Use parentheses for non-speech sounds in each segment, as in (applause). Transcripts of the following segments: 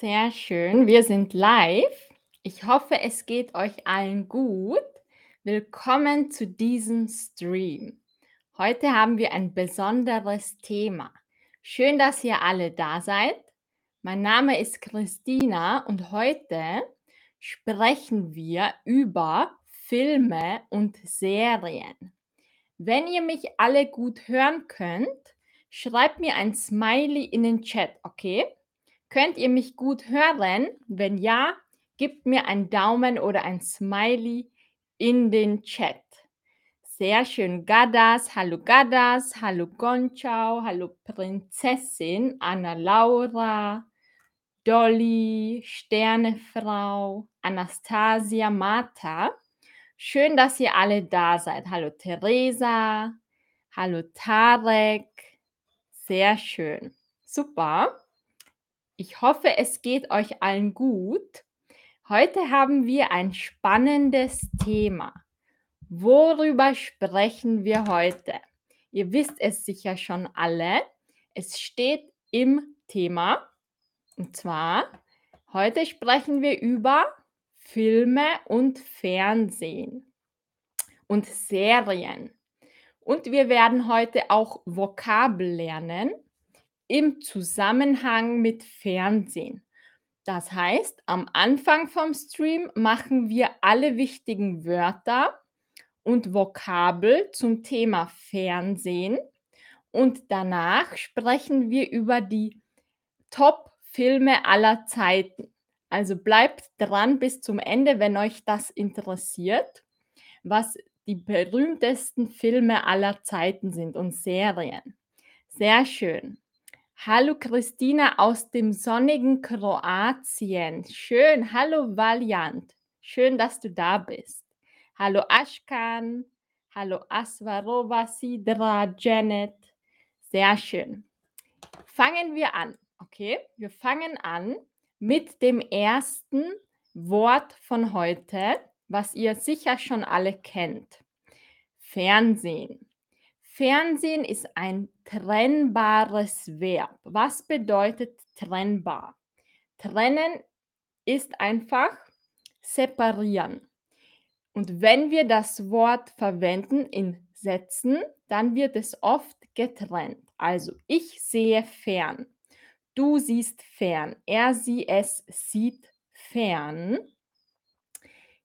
Sehr schön. Wir sind live. Ich hoffe, es geht euch allen gut. Willkommen zu diesem Stream. Heute haben wir ein besonderes Thema. Schön, dass ihr alle da seid. Mein Name ist Christina und heute sprechen wir über Filme und Serien. Wenn ihr mich alle gut hören könnt, schreibt mir ein Smiley in den Chat, okay? Könnt ihr mich gut hören? Wenn ja, gebt mir einen Daumen oder ein Smiley in den Chat. Sehr schön. Gadas, hallo Gadas, hallo Gonchau, hallo Prinzessin, Anna Laura, Dolly, Sternefrau, Anastasia, Martha. Schön, dass ihr alle da seid. Hallo Theresa, hallo Tarek. Sehr schön. Super. Ich hoffe, es geht euch allen gut. Heute haben wir ein spannendes Thema. Worüber sprechen wir heute? Ihr wisst es sicher schon alle. Es steht im Thema. Und zwar, heute sprechen wir über Filme und Fernsehen und Serien. Und wir werden heute auch Vokabel lernen im Zusammenhang mit Fernsehen. Das heißt, am Anfang vom Stream machen wir alle wichtigen Wörter und Vokabel zum Thema Fernsehen und danach sprechen wir über die Top-Filme aller Zeiten. Also bleibt dran bis zum Ende, wenn euch das interessiert, was die berühmtesten Filme aller Zeiten sind und Serien. Sehr schön. Hallo Christina aus dem sonnigen Kroatien. Schön. Hallo Valiant. Schön, dass du da bist. Hallo Ashkan. Hallo Asvarova Sidra Janet. Sehr schön. Fangen wir an. Okay, wir fangen an mit dem ersten Wort von heute, was ihr sicher schon alle kennt. Fernsehen. Fernsehen ist ein trennbares Verb. Was bedeutet trennbar? Trennen ist einfach separieren. Und wenn wir das Wort verwenden in Sätzen, dann wird es oft getrennt. Also ich sehe fern. Du siehst fern. Er, sie, es sieht fern.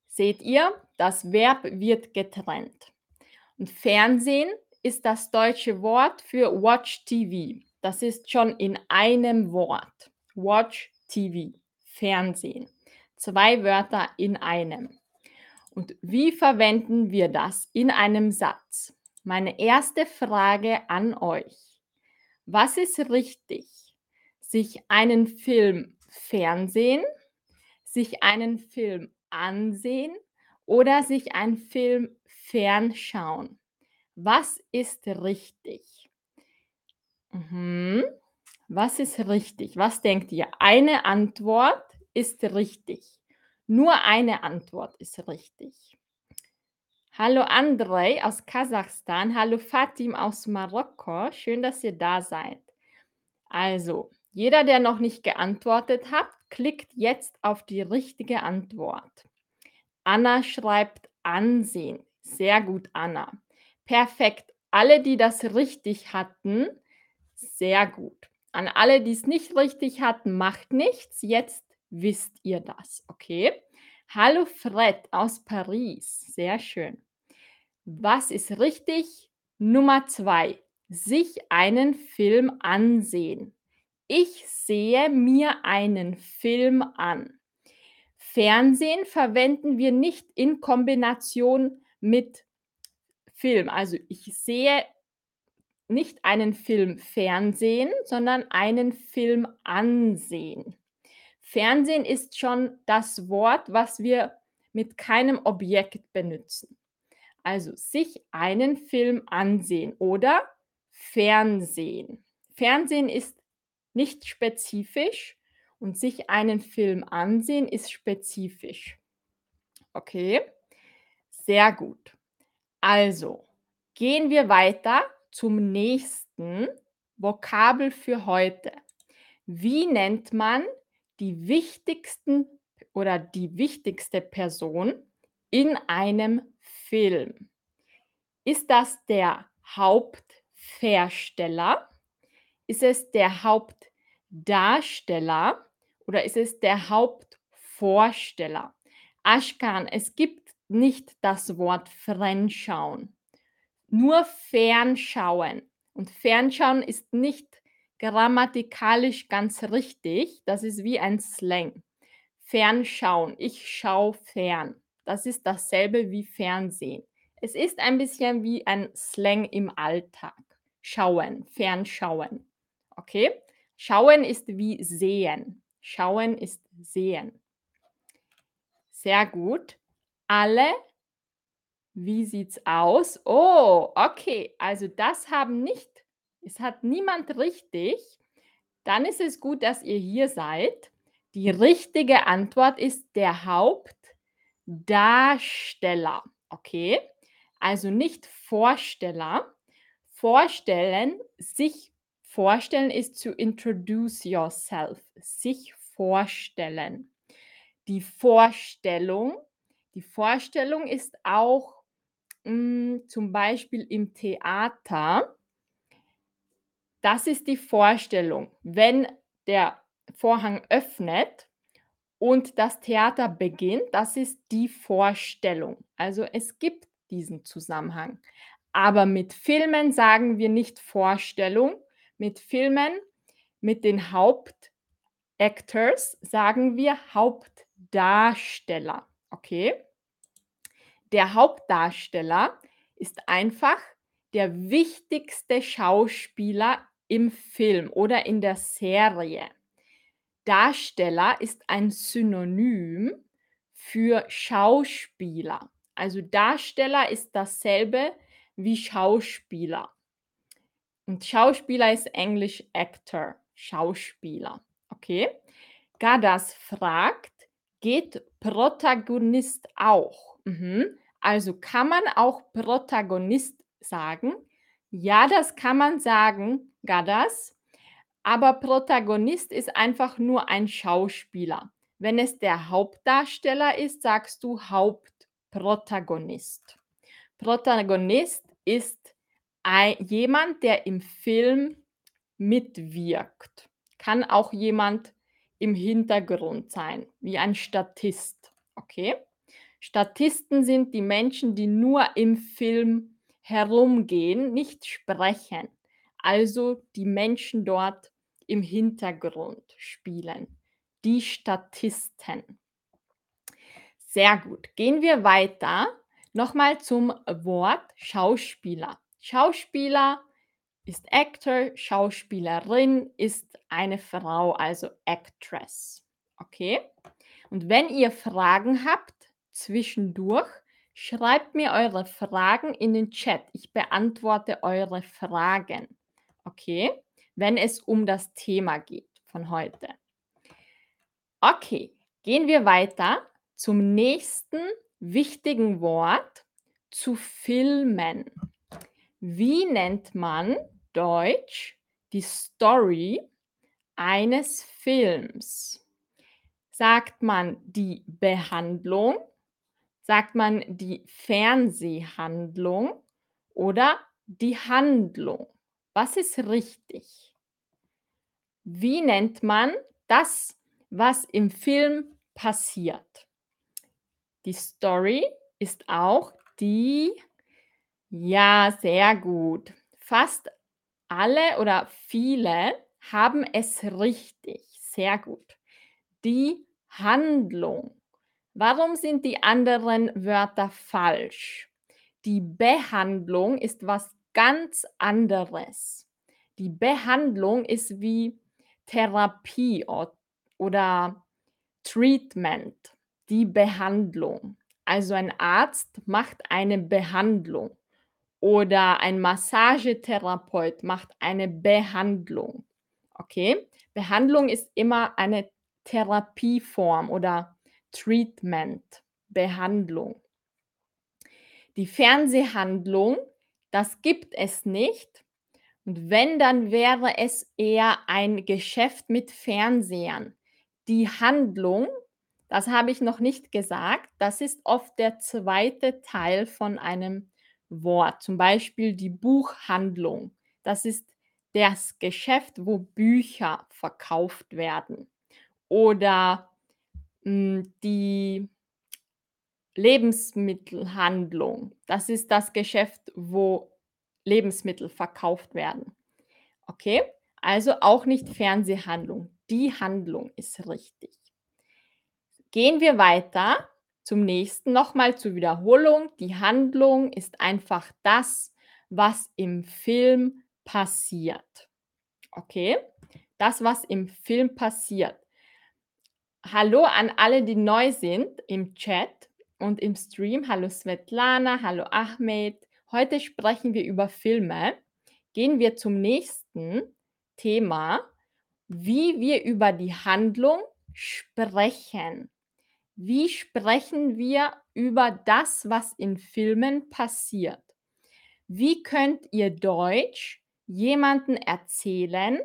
Seht ihr, das Verb wird getrennt. Und Fernsehen ist das deutsche Wort für Watch TV. Das ist schon in einem Wort. Watch TV, Fernsehen. Zwei Wörter in einem. Und wie verwenden wir das in einem Satz? Meine erste Frage an euch. Was ist richtig? sich einen Film fernsehen, sich einen Film ansehen oder sich einen Film fernschauen. Was ist richtig? Mhm. Was ist richtig? Was denkt ihr? Eine Antwort ist richtig. Nur eine Antwort ist richtig. Hallo Andrei aus Kasachstan. Hallo Fatim aus Marokko. Schön, dass ihr da seid. Also, jeder, der noch nicht geantwortet hat, klickt jetzt auf die richtige Antwort. Anna schreibt ansehen. Sehr gut, Anna. Perfekt. Alle, die das richtig hatten, sehr gut. An alle, die es nicht richtig hatten, macht nichts. Jetzt wisst ihr das, okay? Hallo Fred aus Paris. Sehr schön. Was ist richtig? Nummer zwei. Sich einen Film ansehen. Ich sehe mir einen Film an. Fernsehen verwenden wir nicht in Kombination mit Film. Also ich sehe nicht einen Film Fernsehen, sondern einen Film ansehen. Fernsehen ist schon das Wort, was wir mit keinem Objekt benutzen. Also sich einen Film ansehen oder Fernsehen. Fernsehen ist nicht spezifisch und sich einen Film ansehen ist spezifisch. Okay, sehr gut. Also, gehen wir weiter zum nächsten Vokabel für heute. Wie nennt man die wichtigsten oder die wichtigste Person in einem Film? Ist das der Hauptversteller? Ist es der Hauptdarsteller oder ist es der Hauptvorsteller? Ashkan, es gibt nicht das Wort Fernschauen, nur Fernschauen. Und Fernschauen ist nicht grammatikalisch ganz richtig. Das ist wie ein Slang. Fernschauen. Ich schaue fern. Das ist dasselbe wie Fernsehen. Es ist ein bisschen wie ein Slang im Alltag. Schauen, fernschauen. Okay? Schauen ist wie sehen. Schauen ist sehen. Sehr gut. Alle, wie sieht's aus? Oh, okay. Also das haben nicht, es hat niemand richtig. Dann ist es gut, dass ihr hier seid. Die richtige Antwort ist der Hauptdarsteller. Okay? Also nicht Vorsteller. Vorstellen, sich vorstellen ist to introduce yourself. Sich vorstellen. Die Vorstellung. Die Vorstellung ist auch hm, zum Beispiel im Theater. Das ist die Vorstellung. Wenn der Vorhang öffnet und das Theater beginnt, das ist die Vorstellung. Also es gibt diesen Zusammenhang. Aber mit Filmen sagen wir nicht Vorstellung. Mit Filmen, mit den Hauptactors sagen wir Hauptdarsteller. Okay? Der Hauptdarsteller ist einfach der wichtigste Schauspieler im Film oder in der Serie. Darsteller ist ein Synonym für Schauspieler. Also Darsteller ist dasselbe wie Schauspieler. Und Schauspieler ist Englisch Actor, Schauspieler. Okay? Gadas fragt, geht Protagonist auch? Mhm. Also kann man auch Protagonist sagen? Ja, das kann man sagen, Gadas. Aber Protagonist ist einfach nur ein Schauspieler. Wenn es der Hauptdarsteller ist, sagst du Hauptprotagonist. Protagonist ist ein, jemand, der im Film mitwirkt. Kann auch jemand im Hintergrund sein, wie ein Statist. Okay? Statisten sind die Menschen, die nur im Film herumgehen, nicht sprechen. Also die Menschen dort im Hintergrund spielen. Die Statisten. Sehr gut. Gehen wir weiter. Nochmal zum Wort Schauspieler. Schauspieler ist Actor, Schauspielerin ist eine Frau, also Actress. Okay? Und wenn ihr Fragen habt zwischendurch, schreibt mir eure Fragen in den Chat. Ich beantworte eure Fragen. Okay? wenn es um das Thema geht von heute. Okay, gehen wir weiter zum nächsten wichtigen Wort, zu filmen. Wie nennt man Deutsch die Story eines Films? Sagt man die Behandlung? Sagt man die Fernsehhandlung oder die Handlung? Was ist richtig? Wie nennt man das, was im Film passiert? Die Story ist auch die, ja, sehr gut. Fast alle oder viele haben es richtig. Sehr gut. Die Handlung. Warum sind die anderen Wörter falsch? Die Behandlung ist was ganz anderes. Die Behandlung ist wie Therapie oder Treatment, die Behandlung. Also ein Arzt macht eine Behandlung oder ein Massagetherapeut macht eine Behandlung. Okay? Behandlung ist immer eine Therapieform oder Treatment, Behandlung. Die Fernsehhandlung das gibt es nicht. Und wenn, dann wäre es eher ein Geschäft mit Fernsehern. Die Handlung, das habe ich noch nicht gesagt, das ist oft der zweite Teil von einem Wort. Zum Beispiel die Buchhandlung. Das ist das Geschäft, wo Bücher verkauft werden. Oder hm, die Lebensmittelhandlung. Das ist das Geschäft, wo Lebensmittel verkauft werden. Okay? Also auch nicht Fernsehhandlung. Die Handlung ist richtig. Gehen wir weiter zum nächsten. Nochmal zur Wiederholung. Die Handlung ist einfach das, was im Film passiert. Okay? Das, was im Film passiert. Hallo an alle, die neu sind im Chat und im Stream. Hallo Svetlana, hallo Ahmed. Heute sprechen wir über Filme. Gehen wir zum nächsten Thema, wie wir über die Handlung sprechen. Wie sprechen wir über das, was in Filmen passiert? Wie könnt ihr Deutsch jemanden erzählen,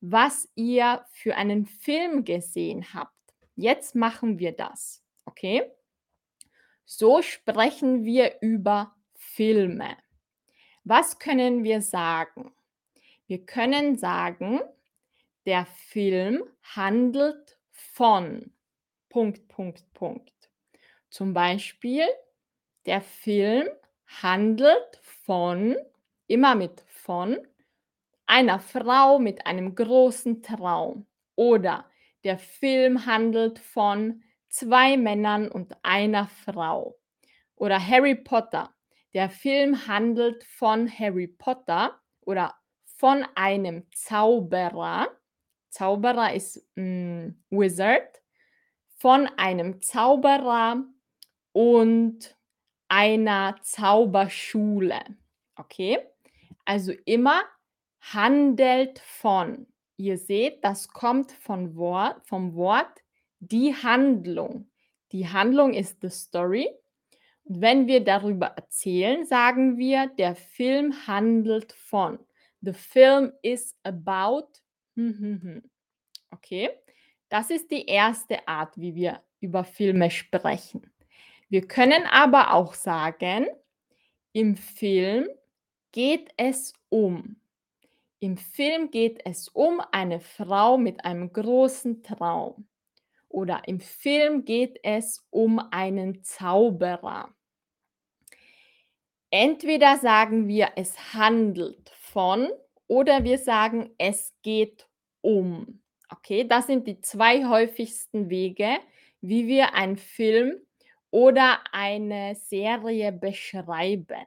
was ihr für einen Film gesehen habt? Jetzt machen wir das, okay? So sprechen wir über Filme. Was können wir sagen? Wir können sagen, der Film handelt von Punkt, Punkt, Punkt. Zum Beispiel, der Film handelt von, immer mit von, einer Frau mit einem großen Traum. Oder der Film handelt von zwei Männern und einer Frau. Oder Harry Potter. Der Film handelt von Harry Potter oder von einem Zauberer. Zauberer ist mm, Wizard. Von einem Zauberer und einer Zauberschule. Okay? Also immer handelt von. Ihr seht, das kommt von Wort, vom Wort die Handlung. Die Handlung ist the story. Und wenn wir darüber erzählen, sagen wir, der Film handelt von. The film is about. Hm, hm, hm. Okay, das ist die erste Art, wie wir über Filme sprechen. Wir können aber auch sagen, im Film geht es um. Im Film geht es um eine Frau mit einem großen Traum. Oder im Film geht es um einen Zauberer. Entweder sagen wir, es handelt von oder wir sagen, es geht um. Okay, das sind die zwei häufigsten Wege, wie wir einen Film oder eine Serie beschreiben.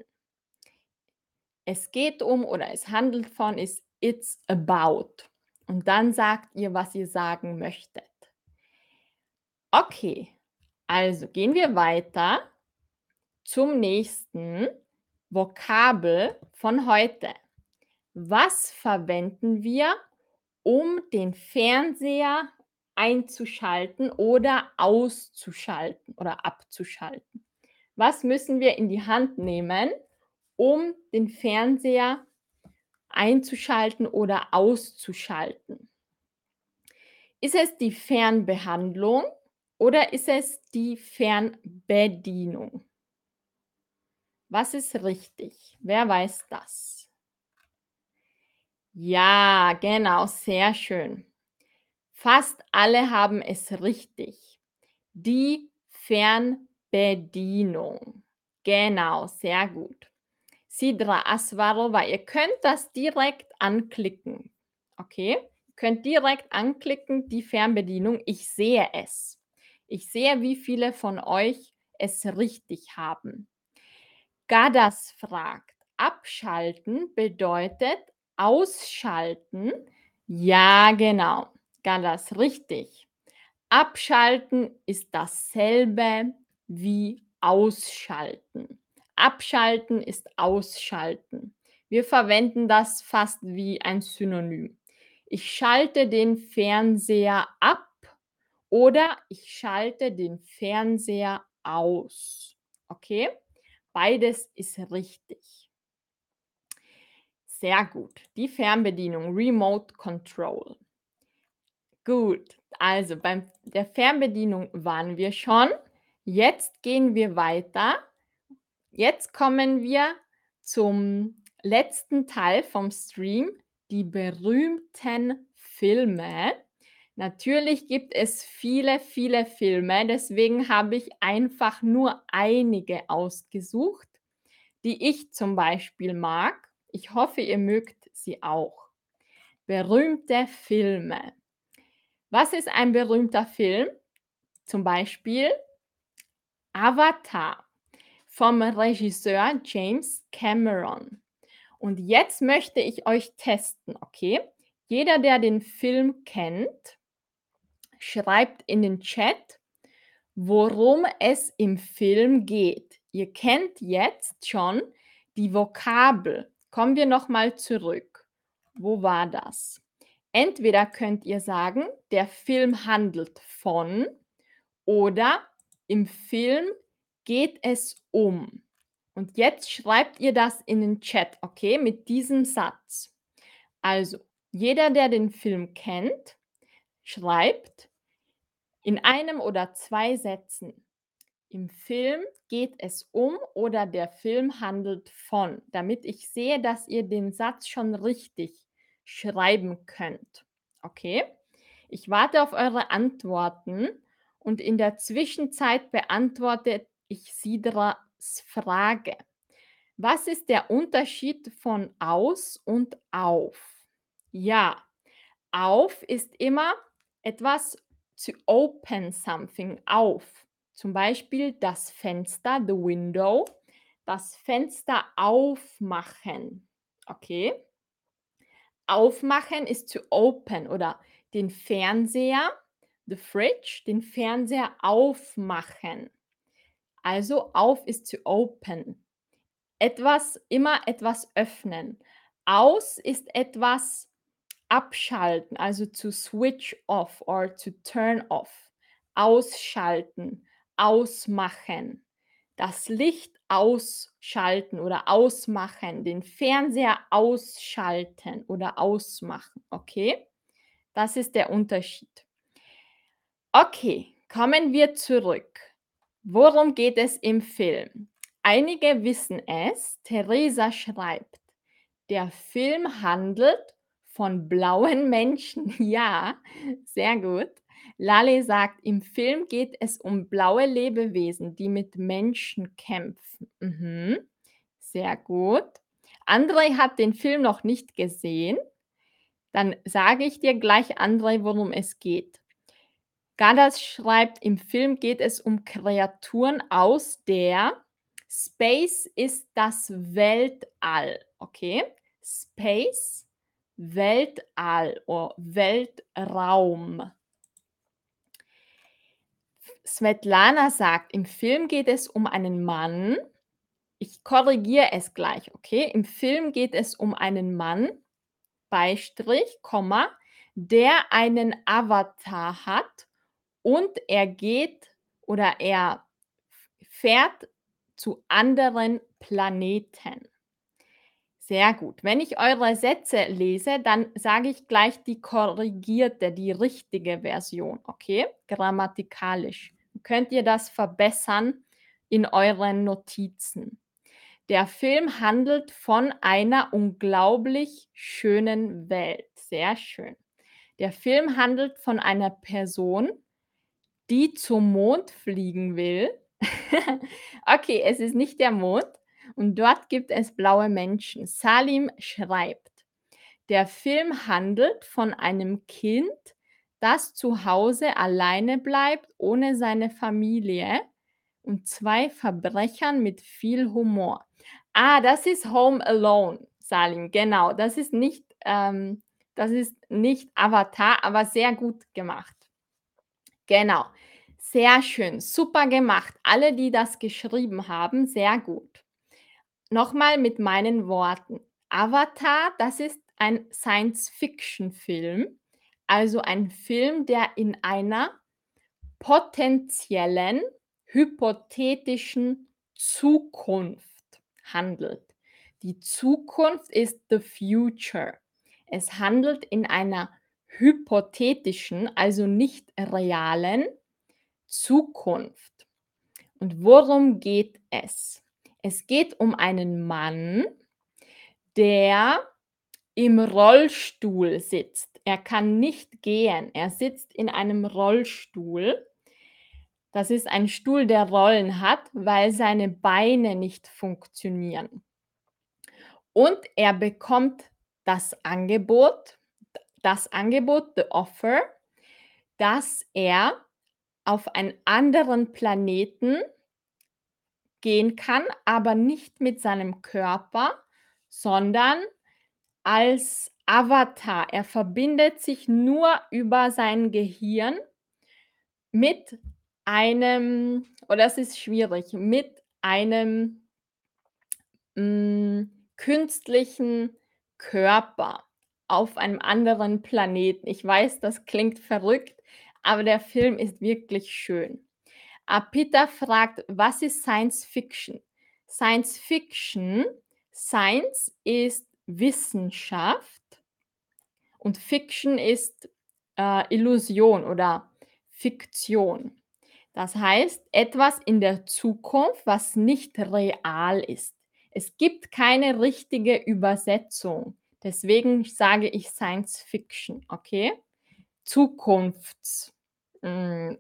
Es geht um oder es handelt von ist it's about. Und dann sagt ihr, was ihr sagen möchtet. Okay, also gehen wir weiter zum nächsten Vokabel von heute. Was verwenden wir, um den Fernseher einzuschalten oder auszuschalten oder abzuschalten? Was müssen wir in die Hand nehmen, um den Fernseher einzuschalten oder auszuschalten? Ist es die Fernbehandlung oder ist es die Fernbedienung? Was ist richtig? Wer weiß das? Ja, genau, sehr schön. Fast alle haben es richtig. Die Fernbedienung. Genau, sehr gut. Sidra Asvarova, ihr könnt das direkt anklicken. Okay? Ihr könnt direkt anklicken, die Fernbedienung. Ich sehe es. Ich sehe, wie viele von euch es richtig haben. Gadas fragt, abschalten bedeutet ausschalten. Ja, genau. Gadas richtig. Abschalten ist dasselbe wie ausschalten. Abschalten ist ausschalten. Wir verwenden das fast wie ein Synonym. Ich schalte den Fernseher ab oder ich schalte den Fernseher aus. Okay? Beides ist richtig. Sehr gut. Die Fernbedienung, Remote Control. Gut, also beim der Fernbedienung waren wir schon. Jetzt gehen wir weiter. Jetzt kommen wir zum letzten Teil vom Stream, die berühmten Filme. Natürlich gibt es viele, viele Filme, deswegen habe ich einfach nur einige ausgesucht, die ich zum Beispiel mag. Ich hoffe, ihr mögt sie auch. Berühmte Filme. Was ist ein berühmter Film? Zum Beispiel Avatar vom Regisseur James Cameron. Und jetzt möchte ich euch testen, okay? Jeder, der den Film kennt, schreibt in den Chat, worum es im Film geht. Ihr kennt jetzt schon die Vokabel. Kommen wir nochmal zurück. Wo war das? Entweder könnt ihr sagen, der Film handelt von oder im Film geht es um. Und jetzt schreibt ihr das in den Chat, okay, mit diesem Satz. Also, jeder, der den Film kennt, schreibt in einem oder zwei Sätzen. Im Film geht es um oder der Film handelt von, damit ich sehe, dass ihr den Satz schon richtig schreiben könnt. Okay? Ich warte auf eure Antworten und in der Zwischenzeit beantworte ich Sidras Frage. Was ist der Unterschied von aus und auf? Ja, auf ist immer etwas to open something auf. Zum Beispiel das Fenster, the window, das Fenster aufmachen. Okay? Aufmachen ist to open oder den Fernseher, the fridge, den Fernseher aufmachen. Also auf ist to open. Etwas, immer etwas öffnen. Aus ist etwas abschalten, also to switch off or to turn off. Ausschalten, ausmachen. Das Licht ausschalten oder ausmachen, den Fernseher ausschalten oder ausmachen, okay? Das ist der Unterschied. Okay, kommen wir zurück. Worum geht es im Film? Einige wissen es. Theresa schreibt, der Film handelt von blauen (laughs) Menschen. Ja, sehr gut. Lale sagt, im Film geht es um blaue Lebewesen, die mit Menschen kämpfen. Mhm. Sehr gut. André hat den Film noch nicht gesehen. Dann sage ich dir gleich, André, worum es geht. Gadas schreibt, im Film geht es um Kreaturen aus der Space ist das Weltall. Okay? Space, Weltall oder Weltraum. Svetlana sagt, im Film geht es um einen Mann. Ich korrigiere es gleich, okay? Im Film geht es um einen Mann, Beistrich, Komma, der einen Avatar hat und er geht oder er fährt zu anderen Planeten. Sehr gut. Wenn ich eure Sätze lese, dann sage ich gleich die korrigierte, die richtige Version, okay? Grammatikalisch. Könnt ihr das verbessern in euren Notizen? Der Film handelt von einer unglaublich schönen Welt. Sehr schön. Der Film handelt von einer Person, die zum Mond fliegen will. (laughs) okay, es ist nicht der Mond und dort gibt es blaue Menschen. Salim schreibt, der Film handelt von einem Kind, das zu Hause alleine bleibt ohne seine Familie und zwei Verbrechern mit viel Humor. Ah, das ist Home Alone, Salim. Genau, das ist nicht, ähm, das ist nicht Avatar, aber sehr gut gemacht. Genau, sehr schön, super gemacht. Alle, die das geschrieben haben, sehr gut. Nochmal mit meinen Worten. Avatar, das ist ein Science-Fiction-Film also ein Film, der in einer potenziellen, hypothetischen Zukunft handelt. Die Zukunft ist the future. Es handelt in einer hypothetischen, also nicht realen Zukunft. Und worum geht es? Es geht um einen Mann, der im Rollstuhl sitzt. Er kann nicht gehen. Er sitzt in einem Rollstuhl. Das ist ein Stuhl, der Rollen hat, weil seine Beine nicht funktionieren. Und er bekommt das Angebot, das Angebot, the offer, dass er auf einen anderen Planeten gehen kann, aber nicht mit seinem Körper, sondern als Avatar. Er verbindet sich nur über sein Gehirn mit einem oder es ist schwierig, mit einem, hm, künstlichen Körper auf einem anderen Planeten. Ich weiß, das klingt verrückt, aber der Film ist wirklich schön. Peter fragt: „Was ist Science Fiction?“ Science Fiction Science ist Wissenschaft und Fiction ist, äh, Illusion oder Fiktion. Das heißt, etwas in der Zukunft, was nicht real ist. Es gibt keine richtige Übersetzung. Deswegen sage ich Science Fiction, okay? Zukunfts hm,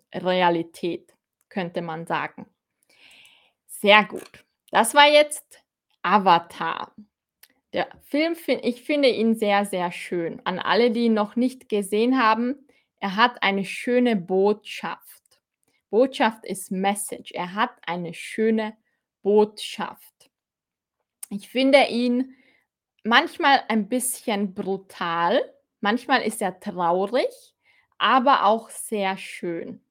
könnte man sagen. Sehr gut. Das war jetzt Avatar. Der Film ich finde ihn sehr, sehr schön. An alle, die ihn noch nicht gesehen haben, er hat eine schöne Botschaft. Botschaft ist Message. Er hat eine schöne Botschaft. Ich finde ihn manchmal ein bisschen brutal, manchmal ist er traurig, aber auch sehr schön.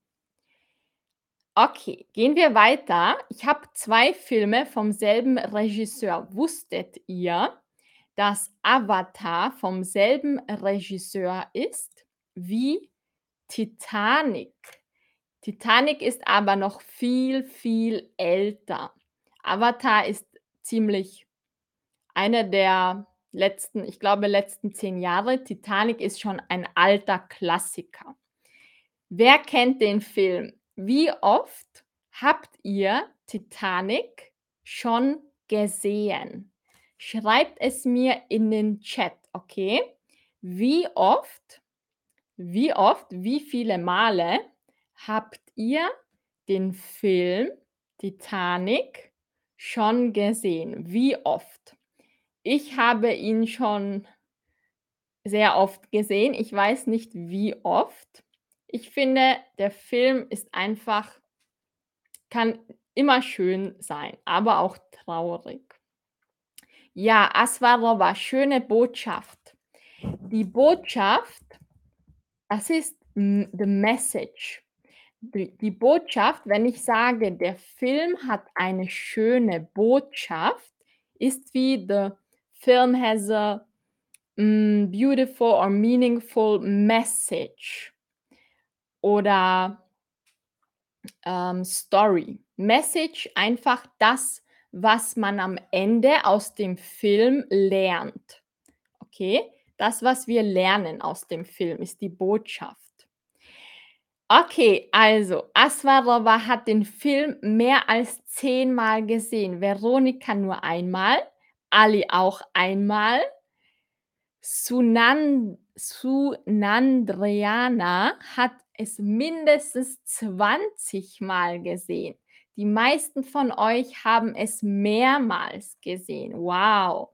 Okay, gehen wir weiter. Ich habe 2 Filme vom selben Regisseur. Wusstet ihr, dass Avatar vom selben Regisseur ist wie Titanic? Titanic ist aber noch viel, viel älter. Avatar ist ziemlich einer der letzten ich glaube, letzten 10 Jahre. Titanic ist schon ein alter Klassiker. Wer kennt den Film? Wie oft habt ihr Titanic schon gesehen? Schreibt es mir in den Chat, okay? Wie oft wie oft, wie viele Male habt ihr den Film Titanic schon gesehen? Wie oft? Ich habe ihn schon sehr oft gesehen. Ich weiß nicht, wie oft. Ich finde, der Film ist einfach kann immer schön sein, aber auch traurig. Ja, Aswarova, schöne Botschaft. Die Botschaft, das ist, the message. Die die Botschaft, wenn ich sage, der Film hat eine schöne Botschaft, ist wie the film has a, hm, beautiful or meaningful message oder, ähm, Story. Message, einfach das, was man am Ende aus dem Film lernt. Okay? Das, was wir lernen aus dem Film, ist die Botschaft. Okay, also Aswarova hat den Film mehr als 10 Mal gesehen, Veronika nur einmal, Ali auch einmal. Sunan Sunandriana hat es mindestens 20 Mal gesehen. Die meisten von euch haben es mehrmals gesehen. Wow.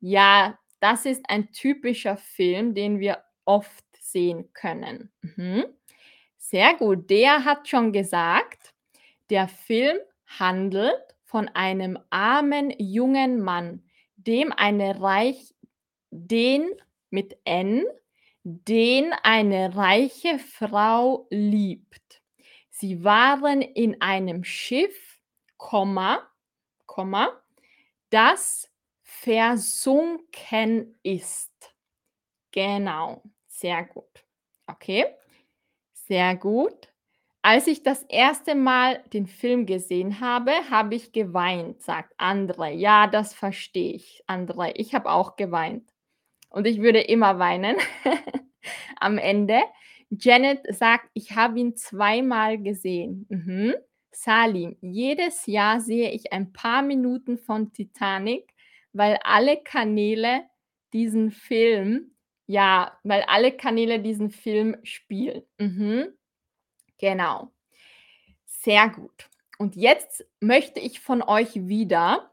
Ja, das ist ein typischer Film, den wir oft sehen können. Mhm. Sehr gut. Der hat schon gesagt, der Film handelt von einem armen jungen Mann, dem eine reich den mit N, den eine reiche Frau liebt. Sie waren in einem Schiff, Komma, Komma, das versunken ist. Genau, sehr gut. Okay, sehr gut. Als ich das erste Mal den Film gesehen habe, habe ich geweint, sagt Andre. Ja, das verstehe ich, Andre. Ich habe auch geweint und ich würde immer weinen. (laughs) am Ende. Janet sagt: „Ich habe ihn zweimal gesehen.“ Mhm. Salim: „Jedes Jahr sehe ich ein paar Minuten von Titanic, weil alle Kanäle diesen Film ja, weil alle Kanäle diesen Film spielen.“ Mhm. Genau. Sehr gut. Und jetzt möchte ich von euch wieder,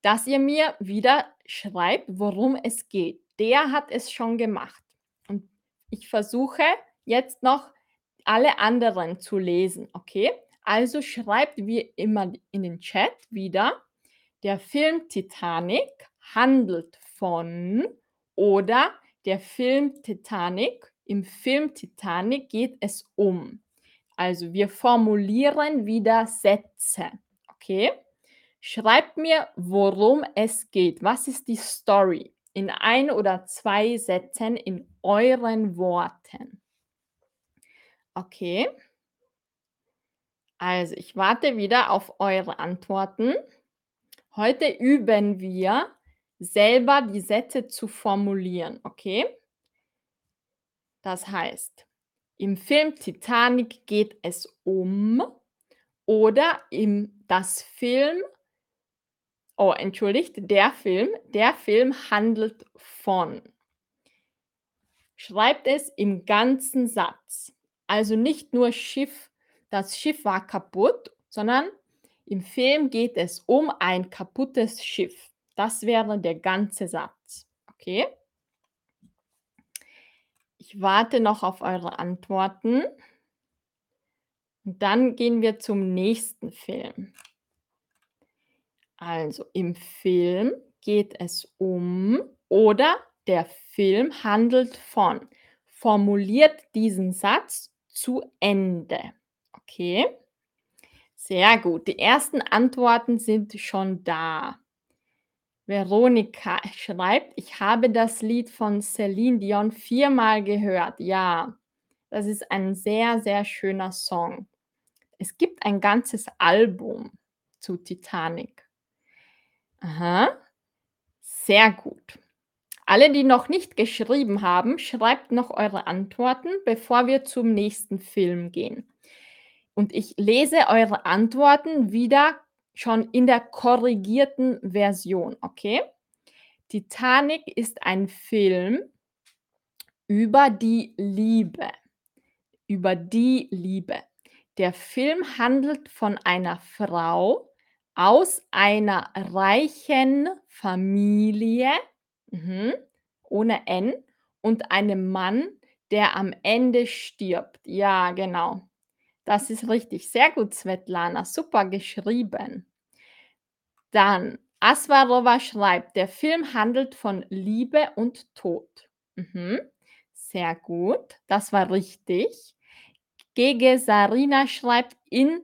dass ihr mir wieder schreibt, worum es geht. Der hat es schon gemacht. Und ich versuche jetzt noch alle anderen zu lesen, okay? Also schreibt wie immer in den Chat wieder, der Film Titanic handelt von oder der Film Titanic, im Film Titanic geht es um. Also wir formulieren wieder Sätze, okay? Schreibt mir, worum es geht. Was ist die Story? In ein oder zwei Sätzen in euren Worten. Okay. Also, ich warte wieder auf eure Antworten. Heute üben wir, selber die Sätze zu formulieren, okay? Das heißt, im Film Titanic geht es um oder im das Film oh, entschuldigt, der Film der Film handelt von. Schreibt es im ganzen Satz. Also nicht nur Schiff das Schiff war kaputt, sondern im Film geht es um ein kaputtes Schiff. Das wäre der ganze Satz. Okay? Ich warte noch auf eure Antworten. Und dann gehen wir zum nächsten Film. Also im Film geht es um oder der Film handelt von. Formuliert diesen Satz zu Ende. Okay. Sehr gut. Die ersten Antworten sind schon da. Veronika schreibt: „Ich habe das Lied von Celine Dion viermal gehört.“ Ja, das ist ein sehr, sehr schöner Song. Es gibt ein ganzes Album zu Titanic. Aha. Sehr gut. Alle, die noch nicht geschrieben haben, schreibt noch eure Antworten, bevor wir zum nächsten Film gehen. Und ich lese eure Antworten wieder schon in der korrigierten Version, okay? Titanic ist ein Film über die Liebe. Über die Liebe. Der Film handelt von einer Frau aus einer reichen Familie, mhm, ohne N, und einem Mann, der am Ende stirbt. Ja, genau. Das ist richtig. Sehr gut, Svetlana. Super geschrieben. Dann, Aswarova schreibt, der Film handelt von Liebe und Tod. Mhm. Sehr gut. Das war richtig. Gege Sarina schreibt, in,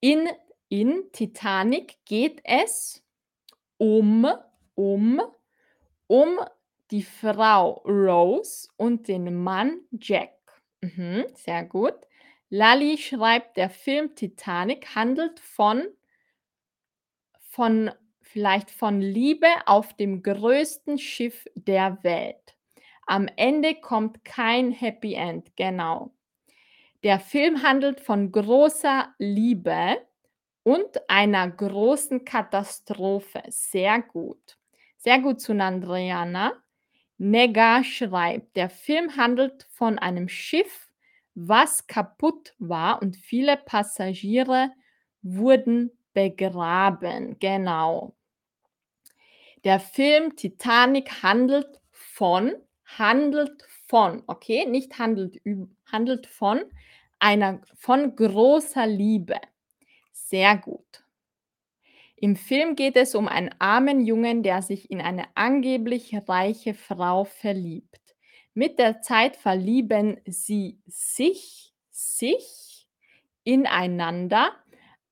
in, in Titanic geht es um, um, um die Frau Rose und den Mann Jack. Mhm, sehr gut. Lally schreibt, der Film Titanic handelt von von vielleicht von Liebe auf dem größten Schiff der Welt. Am Ende kommt kein Happy End, genau. Der Film handelt von großer Liebe und einer großen Katastrophe. Sehr gut. Sehr gut, Sunandriana. Nega schreibt, der Film handelt von einem Schiff, was kaputt war und viele Passagiere wurden begraben. Genau. Der Film Titanic handelt von handelt von, okay, nicht handelt handelt von einer von großer Liebe. Sehr gut. Im Film geht es um einen armen Jungen, der sich in eine angeblich reiche Frau verliebt. Mit der Zeit verlieben sie sich sich ineinander,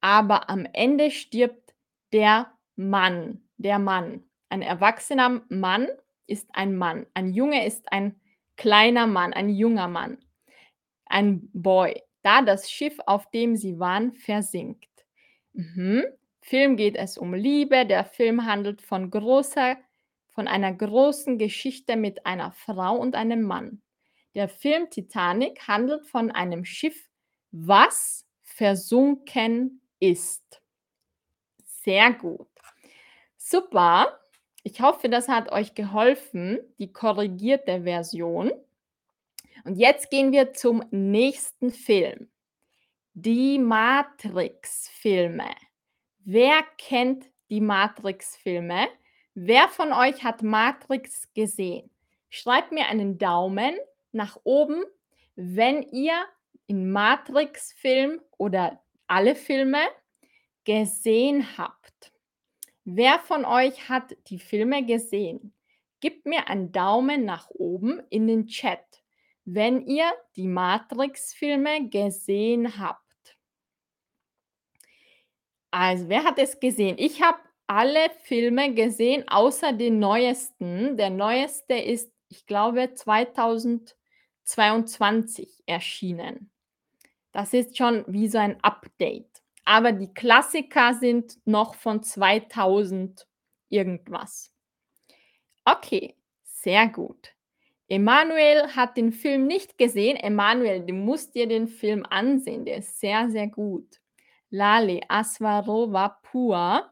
aber am Ende stirbt der Mann der Mann. Ein erwachsener Mann ist ein Mann. Ein Junge ist ein kleiner Mann, ein junger Mann, ein Boy, da das Schiff, auf dem sie waren, versinkt. Mhm. Film geht es um Liebe. Der Film handelt von großer von einer großen Geschichte mit einer Frau und einem Mann. Der Film Titanic handelt von einem Schiff, was versunken ist. Sehr gut. Super. Ich hoffe, das hat euch geholfen, die korrigierte Version. Und jetzt gehen wir zum nächsten Film. Die Matrix-Filme. Wer kennt die Matrix-Filme? Wer von euch hat Matrix gesehen? Schreibt mir einen Daumen nach oben, wenn ihr in Matrix-Film oder alle Filme gesehen habt. Wer von euch hat die Filme gesehen? Gebt mir einen Daumen nach oben in den Chat wenn ihr die Matrix-Filme gesehen habt. Also, wer hat es gesehen? Ich habe alle Filme gesehen, außer den neuesten. Der neueste ist, ich glaube, 2022 erschienen. Das ist schon wie so ein Update. Aber die Klassiker sind noch von 2000 irgendwas. Okay, sehr gut. Emanuel hat den Film nicht gesehen. Emanuel, du musst dir den Film ansehen. Der ist sehr, sehr gut. Lale Aswarova Pur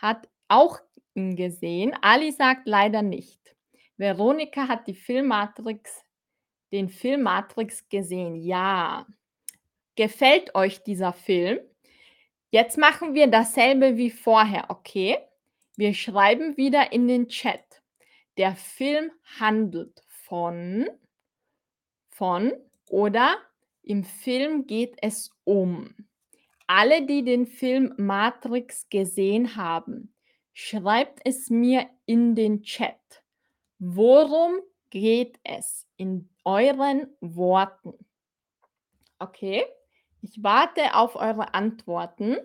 hat auch ihn gesehen. Ali sagt leider nicht. Veronika hat die Filmmatrix, den Film Matrix gesehen. Ja. Gefällt euch dieser Film? Jetzt machen wir dasselbe wie vorher, okay? Wir schreiben wieder in den Chat. Der Film handelt von von oder im Film geht es um. Alle, die den Film Matrix gesehen haben, schreibt es mir in den Chat. Worum geht es in euren Worten? Okay, ich warte auf eure Antworten.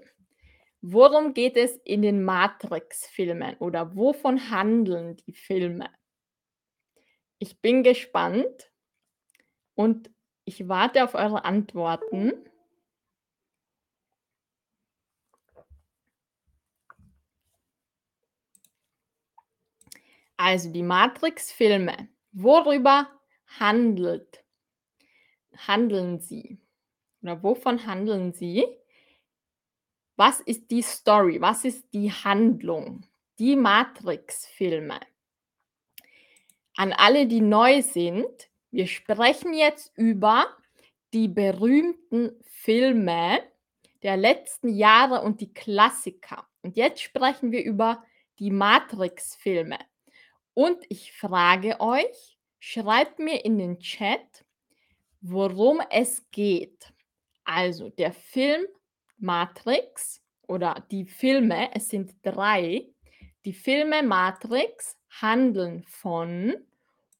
Worum geht es in den Matrix-Filmen oder wovon handeln die Filme? Ich bin gespannt und ich warte auf eure Antworten. Also die Matrix-Filme. Worüber handelt, handeln sie? Oder wovon handeln sie? Was ist die Story? Was ist die Handlung? Die Matrix-Filme an alle, die neu sind, wir sprechen jetzt über die berühmten Filme der letzten Jahre und die Klassiker. Und jetzt sprechen wir über die Matrix-Filme. Und ich frage euch, schreibt mir in den Chat, worum es geht. Also der Film Matrix oder die Filme, es sind drei, die Filme Matrix handeln von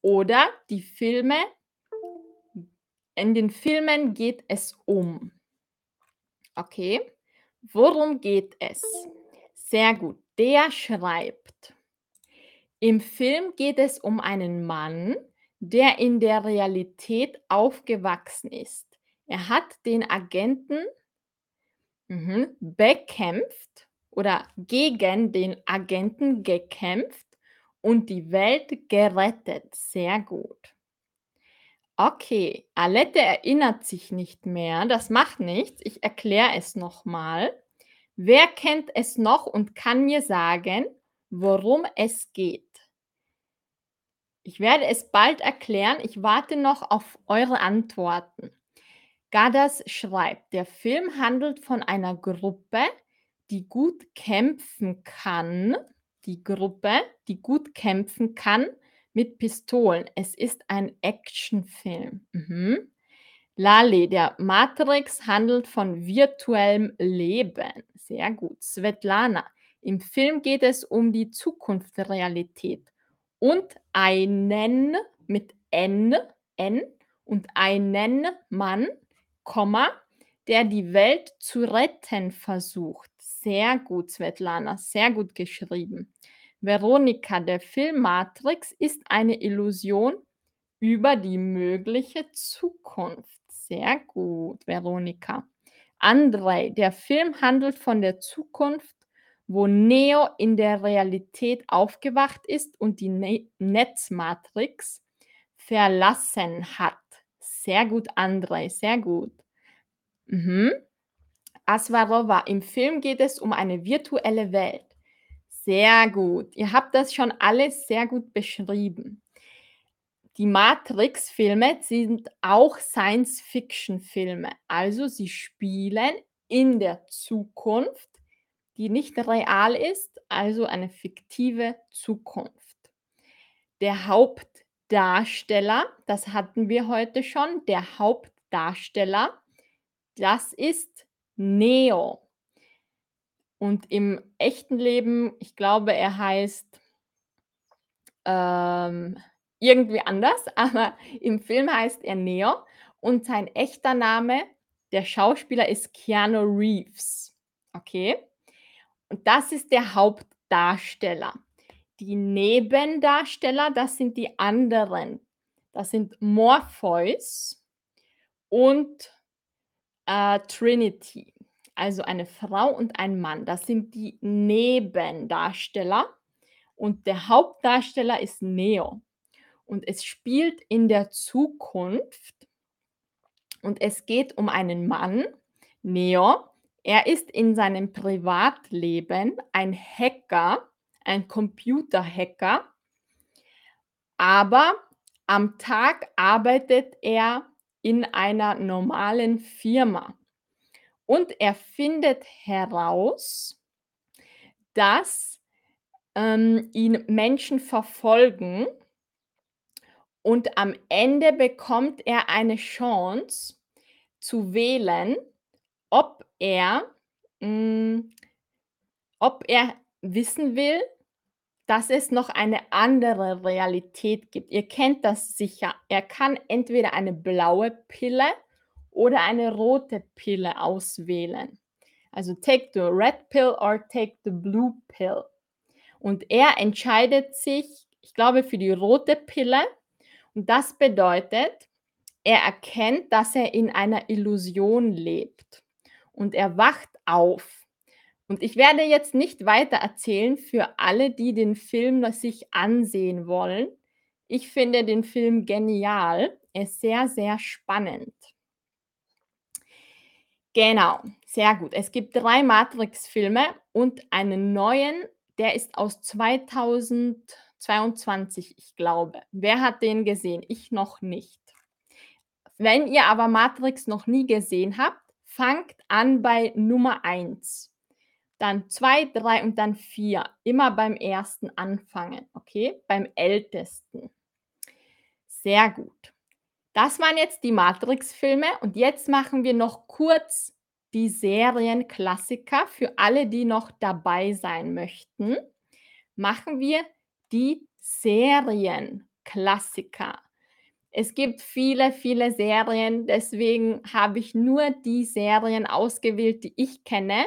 oder die Filme in den Filmen geht es um. Okay, worum geht es? Sehr gut, der schreibt. Im Film geht es um einen Mann, der in der Realität aufgewachsen ist. Er hat den Agenten mhm, bekämpft oder gegen den Agenten gekämpft und die Welt gerettet. Sehr gut. Okay, Alette erinnert sich nicht mehr. Das macht nichts. Ich erkläre es nochmal. Wer kennt es noch und kann mir sagen, worum es geht? Ich werde es bald erklären. Ich warte noch auf eure Antworten. Gadas schreibt, der Film handelt von einer Gruppe, die gut kämpfen kann die Gruppe, die gut kämpfen kann mit Pistolen. Es ist ein Actionfilm. Mhm. Lali, der Matrix handelt von virtuellem Leben. Sehr gut. Svetlana, im Film geht es um die Zukunftsrealität und einen mit N, N und einen Mann, Komma, der die Welt zu retten versucht. Sehr gut, Svetlana, sehr gut geschrieben. Veronika, der Film Matrix ist eine Illusion über die mögliche Zukunft. Sehr gut, Veronika. Andrei, der Film handelt von der Zukunft, wo Neo in der Realität aufgewacht ist und die ne Netzmatrix verlassen hat. Sehr gut, Andrei, sehr gut. Mhm. Aswarova, im Film geht es um eine virtuelle Welt. Sehr gut. Ihr habt das schon alles sehr gut beschrieben. Die Matrix-Filme sind auch Science-Fiction-Filme. Also sie spielen in der Zukunft, die nicht real ist, also eine fiktive Zukunft. Der Hauptdarsteller, das hatten wir heute schon, der Hauptdarsteller, das ist Neo. Und im echten Leben, ich glaube, er heißt ähm, irgendwie anders, (laughs) aber im Film heißt er Neo und sein echter Name, der Schauspieler ist Keanu Reeves. Okay? Und das ist der Hauptdarsteller. Die Nebendarsteller, das sind die anderen. Das sind Morpheus und äh, Trinity. Also eine Frau und ein Mann. Das sind die Nebendarsteller. Und der Hauptdarsteller ist Neo. Und es spielt in der Zukunft. Und es geht um einen Mann, Neo. Er ist in seinem Privatleben ein Hacker, ein Computerhacker. Aber am Tag arbeitet er in einer normalen Firma. Und er findet heraus, dass ähm, ihn Menschen verfolgen und am Ende bekommt er eine Chance zu wählen, ob er, hm, ob er wissen will, dass es noch eine andere Realität gibt. Ihr kennt das sicher. Er kann entweder eine blaue Pille oder eine rote Pille auswählen. Also take the red pill or take the blue pill. Und er entscheidet sich, ich glaube, für die rote Pille. Und das bedeutet, er erkennt, dass er in einer Illusion lebt. Und er wacht auf und ich werde jetzt nicht weiter erzählen für alle, die den Film sich ansehen wollen. Ich finde den Film genial. Er ist sehr, sehr spannend. Genau, sehr gut. Es gibt drei Matrix-Filme und einen neuen, der ist aus 2022, ich glaube. Wer hat den gesehen? Ich noch nicht. Wenn ihr aber Matrix noch nie gesehen habt, fangt an bei Nummer 1 dann zwei, drei und dann vier. Immer beim ersten anfangen, okay? Beim ältesten. Sehr gut. Das waren jetzt die Matrix-Filme und jetzt machen wir noch kurz die Serienklassiker für alle, die noch dabei sein möchten. Machen wir die Serienklassiker. Es gibt viele, viele Serien, deswegen habe ich nur die Serien ausgewählt, die ich kenne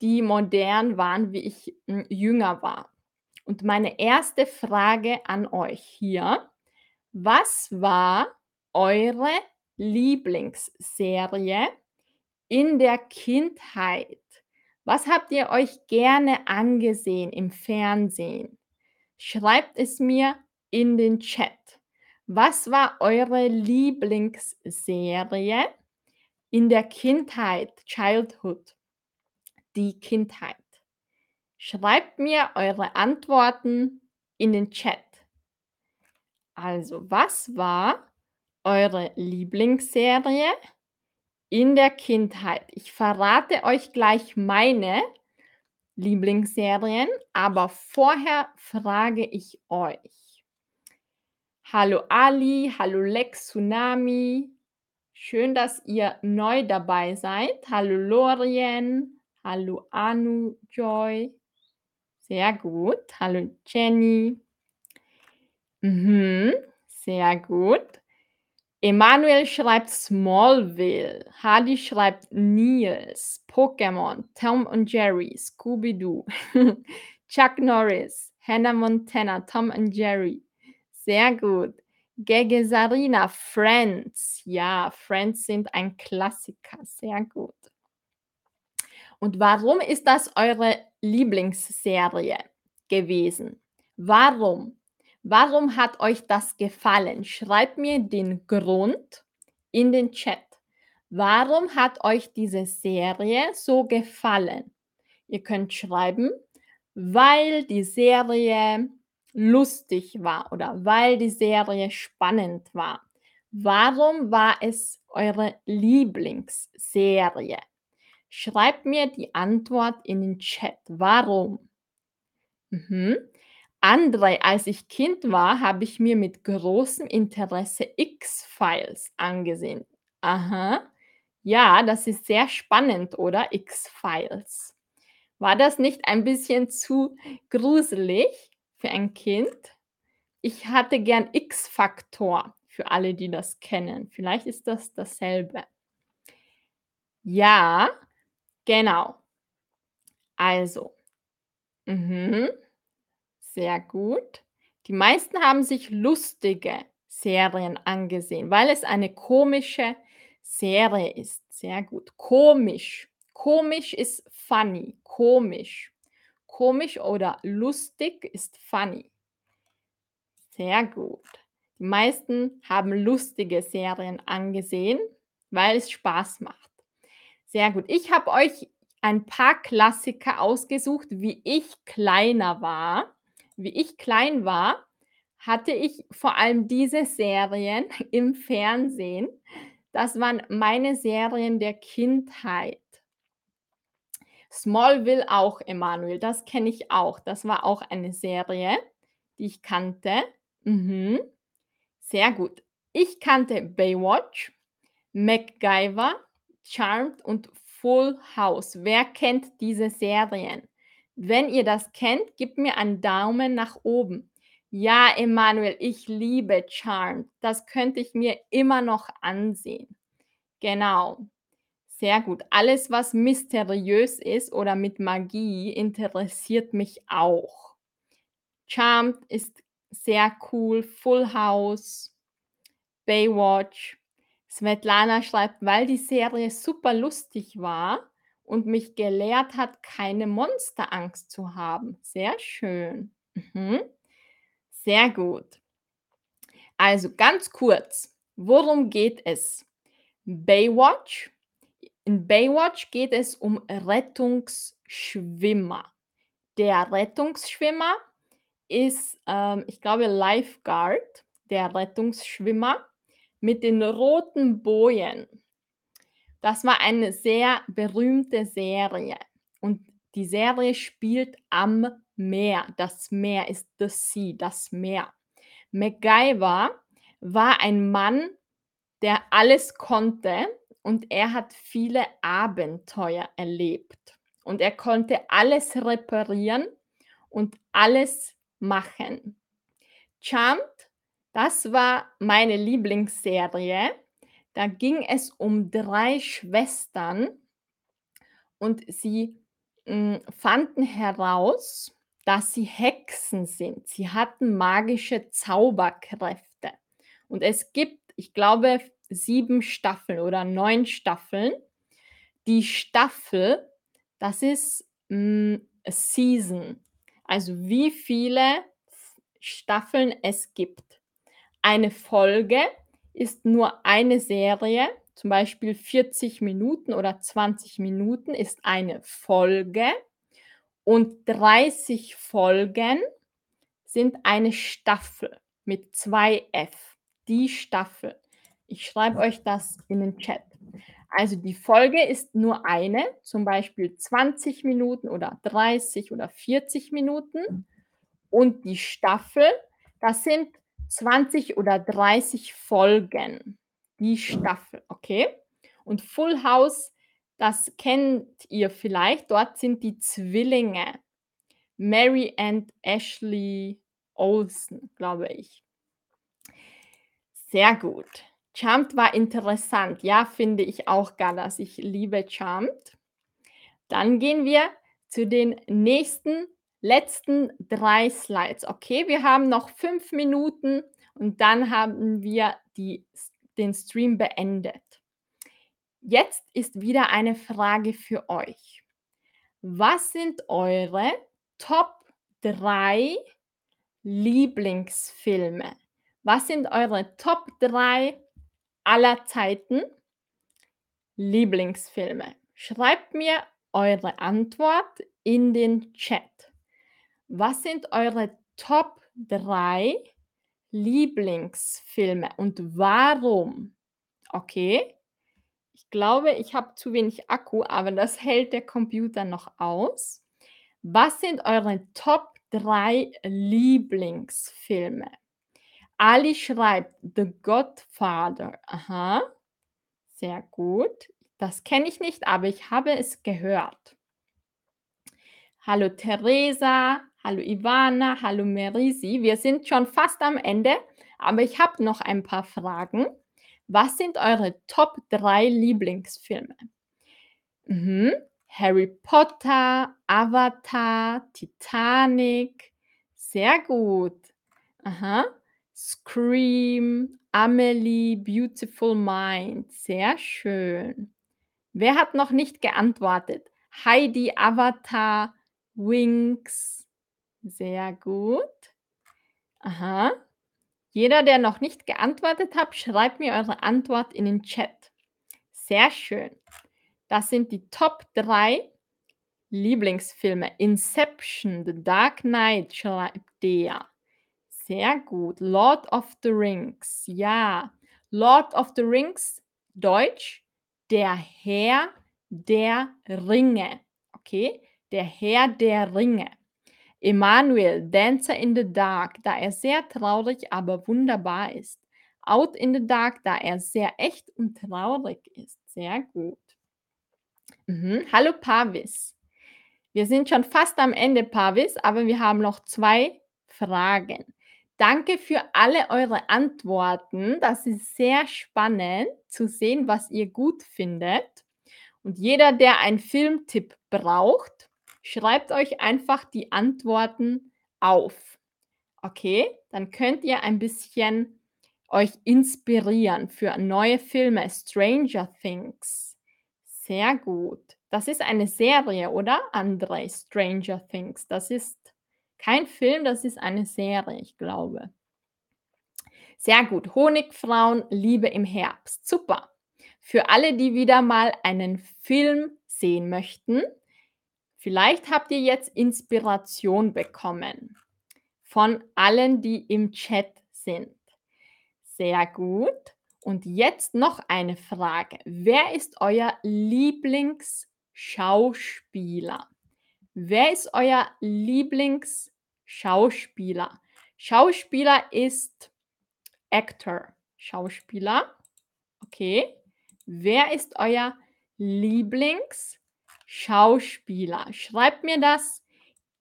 die modern waren, wie ich hm, jünger war. Und meine erste Frage an euch hier: Was war eure Lieblingsserie in der Kindheit? Was habt ihr euch gerne angesehen im Fernsehen? Schreibt es mir in den Chat. Was war eure Lieblingsserie in der Kindheit, Childhood? die Kindheit? Schreibt mir eure Antworten in den Chat. Also, was war eure Lieblingsserie in der Kindheit? Ich verrate euch gleich meine Lieblingsserien, aber vorher frage ich euch. Hallo Ali, hallo Lex Tsunami. Schön, dass ihr neu dabei seid. Hallo Lorien, Hallo Anu, Joy. Sehr gut. Hallo Jenny. Mhm, sehr gut. Emanuel schreibt Smallville. Hadi schreibt Niels, Pokémon, Tom und Jerry, Scooby-Doo, (laughs) Chuck Norris, Hannah Montana, Tom und Jerry. Sehr gut. Gege Sarina, Friends. Ja, Friends sind ein Klassiker. Sehr gut. Und warum ist das eure Lieblingsserie gewesen? Warum? Warum hat euch das gefallen? Schreibt mir den Grund in den Chat. Warum hat euch diese Serie so gefallen? Ihr könnt schreiben: „Weil die Serie lustig war“ oder „weil die Serie spannend war“. Warum war es eure Lieblingsserie? Schreibt mir die Antwort in den Chat. Warum? Mhm. André, als ich Kind war, habe ich mir mit großem Interesse X-Files angesehen. Aha. Ja, das ist sehr spannend, oder? X-Files. War das nicht ein bisschen zu gruselig für ein Kind? Ich hatte gern X-Faktor für alle, die das kennen. Vielleicht ist das dasselbe. Ja, genau. Also. Mhm. Sehr gut. Die meisten haben sich lustige Serien angesehen, weil es eine komische Serie ist. Sehr gut. Komisch. Komisch ist funny. Komisch. Komisch oder lustig ist funny. Sehr gut. Die meisten haben lustige Serien angesehen, weil es Spaß macht. Sehr gut. Ich habe euch ein paar Klassiker ausgesucht, wie ich kleiner war. Wie ich klein war, hatte ich vor allem diese Serien (laughs) im Fernsehen. Das waren meine Serien der Kindheit. Smallville auch, Emanuel, das kenne ich auch. Das war auch eine Serie, die ich kannte. Mhm. Sehr gut. Ich kannte Baywatch, MacGyver, Charmed und Full House. Wer kennt diese Serien? Wenn ihr das kennt, gebt mir einen Daumen nach oben. Ja, Emanuel, ich liebe Charmed. Das könnte ich mir immer noch ansehen. Genau. Sehr gut. Alles, was mysteriös ist oder mit Magie, interessiert mich auch. Charmed ist sehr cool. Full House, Baywatch. Svetlana schreibt, weil die Serie super lustig war und mich gelehrt hat, keine Monsterangst zu haben. Sehr schön. Mhm. Sehr gut. Also ganz kurz, worum geht es? Baywatch. In Baywatch geht es um Rettungsschwimmer. Der Rettungsschwimmer ist, ähm, ich glaube, Lifeguard, der Rettungsschwimmer mit den roten Bojen. Das war eine sehr berühmte Serie und die Serie spielt am Meer. Das Meer ist the sea, das Meer. MacGyver war ein Mann, der alles konnte und er hat viele Abenteuer erlebt und er konnte alles reparieren und alles machen. Charmed, das war meine Lieblingsserie. Da ging es um 3 Schwestern und sie, hm, fanden heraus, dass sie Hexen sind. Sie hatten magische Zauberkräfte. Und es gibt, ich glaube, 7 Staffeln oder 9 Staffeln. Die Staffel, das ist, hm, a Season. Also wie viele Staffeln es gibt. Eine Folge ist nur eine Serie, zum Beispiel 40 Minuten oder 20 Minuten ist eine Folge und 30 Folgen sind eine Staffel mit 2 F. Die Staffel. Ich schreibe euch das in den Chat. Also die Folge ist nur eine, zum Beispiel 20 Minuten oder 30 oder 40 Minuten. Und die Staffel, das sind 20 oder 30 Folgen. Die Staffel, okay? Und Full House, das kennt ihr vielleicht. Dort sind die Zwillinge. Mary and Ashley Olsen, glaube ich. Sehr gut. Charmed war interessant. Ja, finde ich auch, Gallas. Ich liebe Charmed. Dann gehen wir zu den nächsten letzten 3 Slides. Okay, wir haben noch 5 Minuten und dann haben wir die den Stream beendet. Jetzt ist wieder eine Frage für euch. Was sind eure Top 3 Lieblingsfilme? Was sind eure Top 3 aller Zeiten? Lieblingsfilme. Schreibt mir eure Antwort in den Chat. Was sind eure Top 3 Lieblingsfilme und warum? Okay. Ich glaube, ich habe zu wenig Akku, aber das (laughs) hält der Computer noch aus. Was sind eure Top 3 Lieblingsfilme? Ali schreibt The Godfather. Aha. Sehr gut. Das kenne ich nicht, aber ich habe es gehört. Hallo Theresa, hallo Ivana, hallo Merisi. Wir sind schon fast am Ende, aber ich habe noch ein paar Fragen. Was sind eure Top 3 Lieblingsfilme? Mhm. Harry Potter, Avatar, Titanic. Sehr gut. Aha. Scream, Amelie, Beautiful Mind. Sehr schön. Wer hat noch nicht geantwortet? Heidi, Avatar, Wings. Sehr gut. Aha. Jeder, der noch nicht geantwortet hat, schreibt mir eure Antwort in den Chat. Sehr schön. Das sind die Top 3 Lieblingsfilme. Inception, The Dark Knight schreibt der. Sehr gut. Lord of the Rings. Ja. Lord of the Rings, Deutsch, der Herr der Ringe. Okay? Der Herr der Ringe. Emanuel, Dancer in the Dark, da er sehr traurig, aber wunderbar ist. Out in the Dark, da er sehr echt und traurig ist. Sehr gut. Mhm. Hallo Pavis. Wir sind schon fast am Ende, Pavis, aber wir haben noch zwei Fragen. Danke für alle eure Antworten. Das ist sehr spannend zu sehen, was ihr gut findet. Und jeder, der einen Filmtipp braucht, schreibt euch einfach die Antworten auf. Okay, dann könnt ihr ein bisschen euch inspirieren für neue Filme. Stranger Things. Sehr gut. Das ist eine Serie, oder? Andre, Stranger Things. Das ist kein Film, das ist eine Serie, ich glaube. Sehr gut. Honigfrauen, Liebe im Herbst. Super. Für alle, die wieder mal einen Film sehen möchten, vielleicht habt ihr jetzt Inspiration bekommen von allen, die im Chat sind. Sehr gut. Und jetzt noch eine Frage. Wer ist euer Lieblingsschauspieler? Wer ist euer Lieblingsschauspieler? Schauspieler ist Actor. Schauspieler. Okay. Wer ist euer Lieblingsschauspieler? Schreibt mir das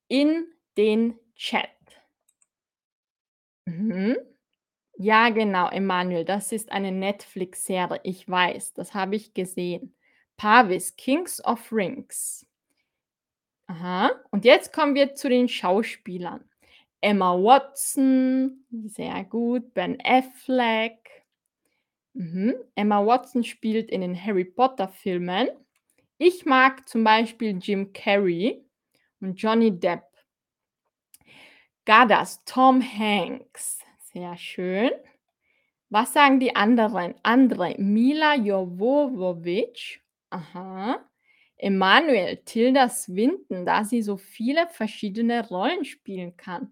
in den Chat. Mhm. Ja, genau, Emanuel, das ist eine Netflix-Serie. Ich weiß, das habe ich gesehen. Pavis, Kings of Rings. Aha. Und jetzt kommen wir zu den Schauspielern. Emma Watson, sehr gut. Ben Affleck. Mhm. Emma Watson spielt in den Harry Potter-Filmen. Ich mag zum Beispiel Jim Carrey und Johnny Depp. Gadas, Tom Hanks. Sehr schön. Was sagen die anderen? Andre, Mila Jovovic. Aha. Emanuel, Tilda Swinton, da sie so viele verschiedene Rollen spielen kann.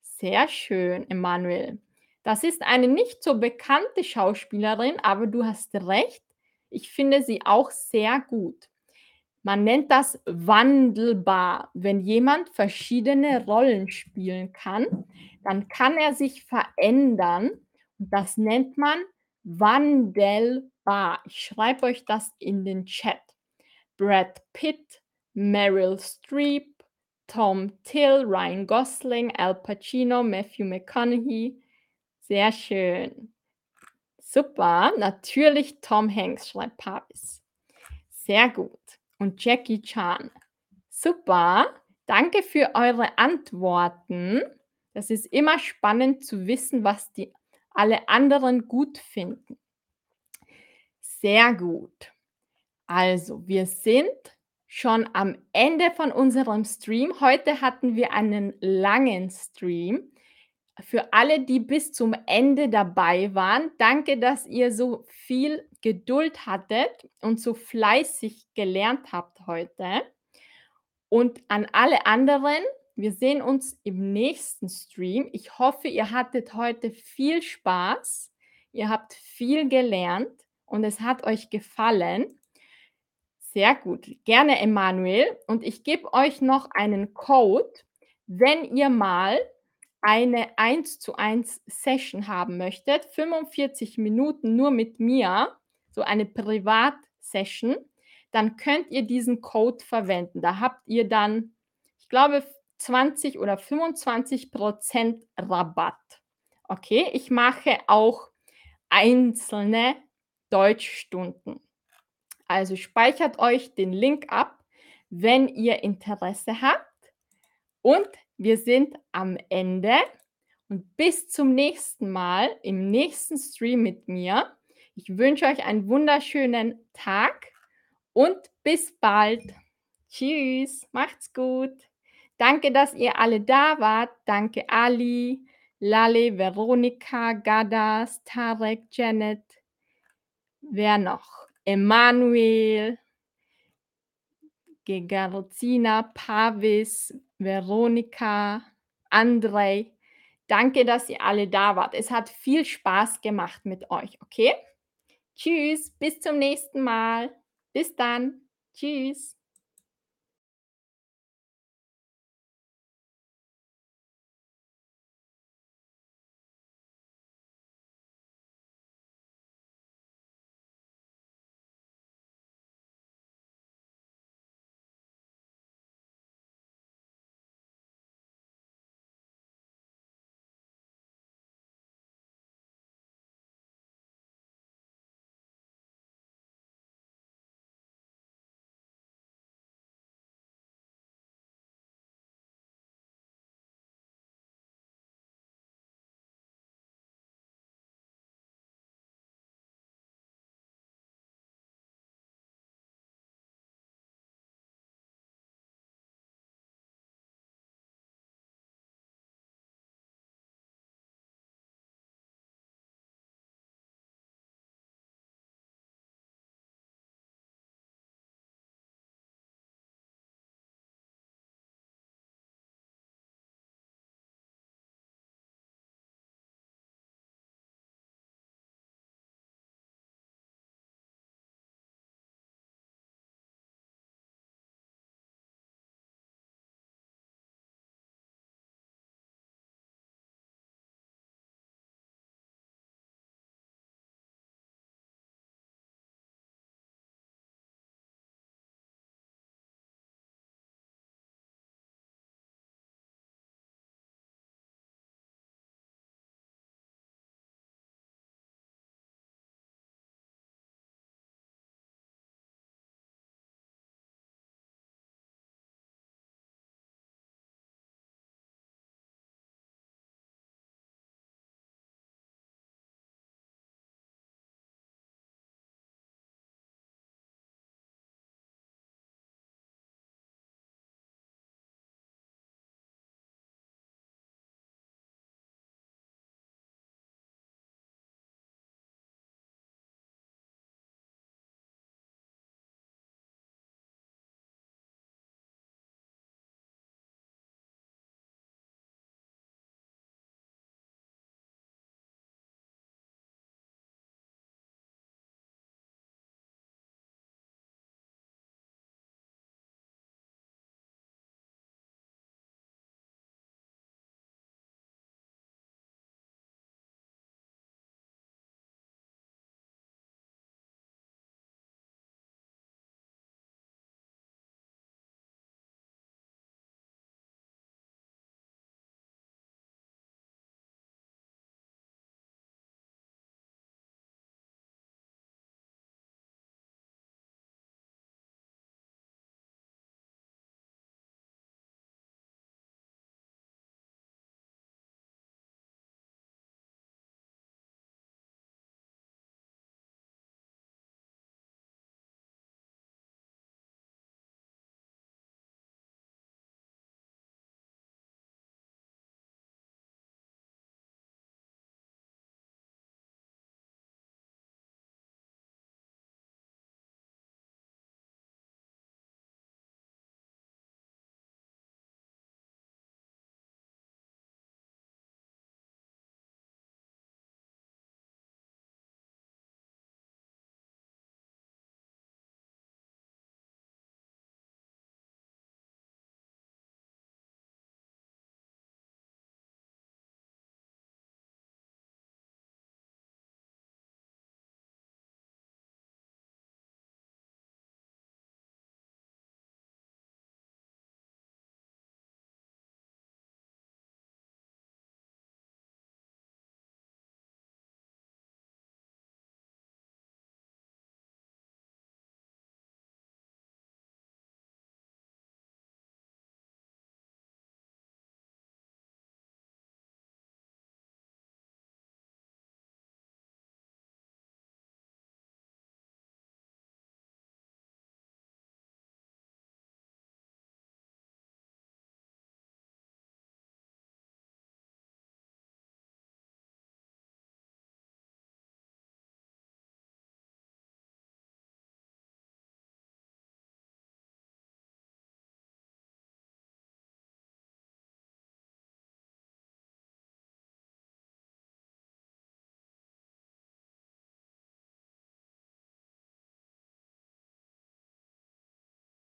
Sehr schön, Emanuel. Das ist eine nicht so bekannte Schauspielerin, aber du hast recht. Ich finde sie auch sehr gut. Man nennt das wandelbar. Wenn jemand verschiedene Rollen spielen kann, dann kann er sich verändern. Und das nennt man wandelbar. Ich schreibe euch das in den Chat. Brad Pitt, Meryl Streep, Tom Till, Ryan Gosling, Al Pacino, Matthew McConaughey. Sehr schön. Super. Natürlich Tom Hanks, schreibt Paris. Sehr gut. Und Jackie Chan. Super. Danke für eure Antworten. Das ist immer spannend zu wissen, was die alle anderen gut finden. Sehr gut. Also, wir sind schon am Ende von unserem Stream. Heute hatten wir einen langen Stream. für alle, die bis zum Ende dabei waren, danke, dass ihr so viel Geduld hattet und so fleißig gelernt habt heute. Und an alle anderen, wir sehen uns im nächsten Stream. Ich hoffe, ihr hattet heute viel Spaß. Ihr habt viel gelernt und es hat euch gefallen. Sehr gut. Gerne, Emanuel. Und ich gebe euch noch einen Code, wenn ihr mal eine 1 zu 1 Session haben möchtet, 45 Minuten nur mit mir, so eine Privatsession, dann könnt ihr diesen Code verwenden. Da habt ihr dann, ich glaube, 20 oder 25 Prozent Rabatt. Okay, ich mache auch einzelne Deutschstunden. Also speichert euch den Link ab, wenn ihr Interesse habt. Und wir sind am Ende und bis zum nächsten Mal im nächsten Stream mit mir. Ich wünsche euch einen wunderschönen Tag und bis bald. Tschüss, macht's gut. Danke, dass ihr alle da wart. Danke Ali, Lale, Veronika, Gadas, Tarek, Janet. Wer noch? Emanuel, Gegarozina, Pavis, Veronika, Andrei. Danke, dass ihr alle da wart. Es hat viel Spaß gemacht mit euch, okay? Tschüss, bis zum nächsten Mal. Bis dann. Tschüss.